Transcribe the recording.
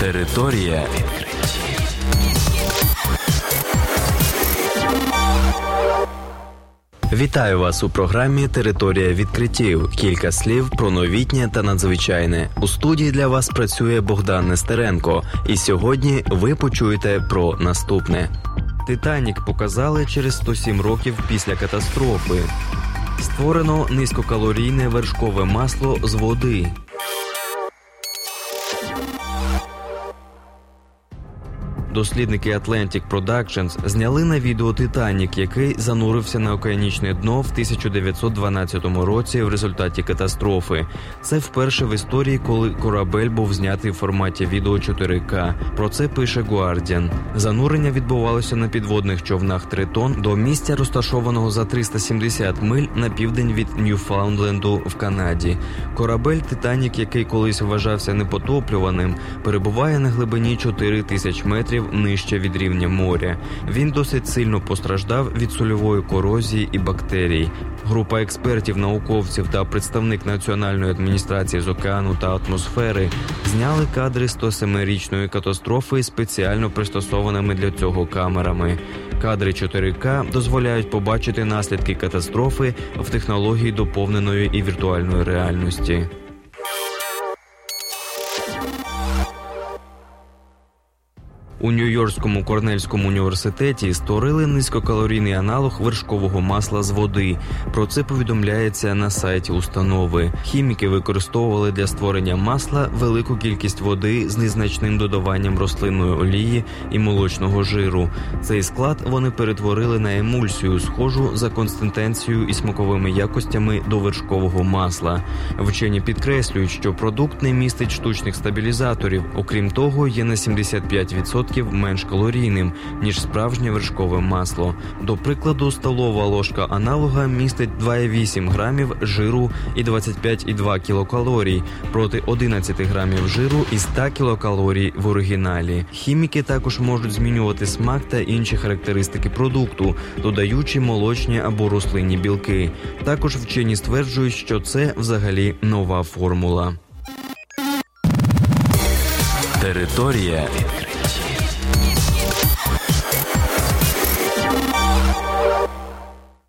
Територія відкриттів. Вітаю вас у програмі Територія відкриттів. Кілька слів про новітнє та надзвичайне. У студії для вас працює Богдан Нестеренко. І сьогодні ви почуєте про наступне. Титанік показали через 107 років після катастрофи. Створено низькокалорійне вершкове масло з води. Дослідники Atlantic Productions зняли на відео Титанік, який занурився на океанічне дно в 1912 році в результаті катастрофи. Це вперше в історії, коли корабель був знятий в форматі відео 4К. Про це пише Guardian. Занурення відбувалося на підводних човнах Тритон до місця, розташованого за 370 миль на південь від Ньюфаундленду в Канаді. Корабель Титанік, який колись вважався непотоплюваним, перебуває на глибині 4 тисяч метрів нижче від рівня моря. Він досить сильно постраждав від сольової корозії і бактерій. Група експертів, науковців та представник національної адміністрації з океану та атмосфери зняли кадри 107-річної катастрофи спеціально пристосованими для цього камерами. Кадри 4К дозволяють побачити наслідки катастрофи в технології доповненої і віртуальної реальності. У Нью-Йоркському Корнельському університеті створили низькокалорійний аналог вершкового масла з води. Про це повідомляється на сайті установи. Хіміки використовували для створення масла велику кількість води з незначним додаванням рослинної олії і молочного жиру. Цей склад вони перетворили на емульсію, схожу за консистенцією і смаковими якостями до вершкового масла. Вчені підкреслюють, що продукт не містить штучних стабілізаторів. Окрім того, є на 75% менш калорійним ніж справжнє вершкове масло. До прикладу, столова ложка аналога містить 2,8 грамів жиру і 25,2 кілокалорій проти 11 грамів жиру і 100 кілокалорій в оригіналі. Хіміки також можуть змінювати смак та інші характеристики продукту, додаючи молочні або рослинні білки. Також вчені стверджують, що це взагалі нова формула. Територія відкриттів.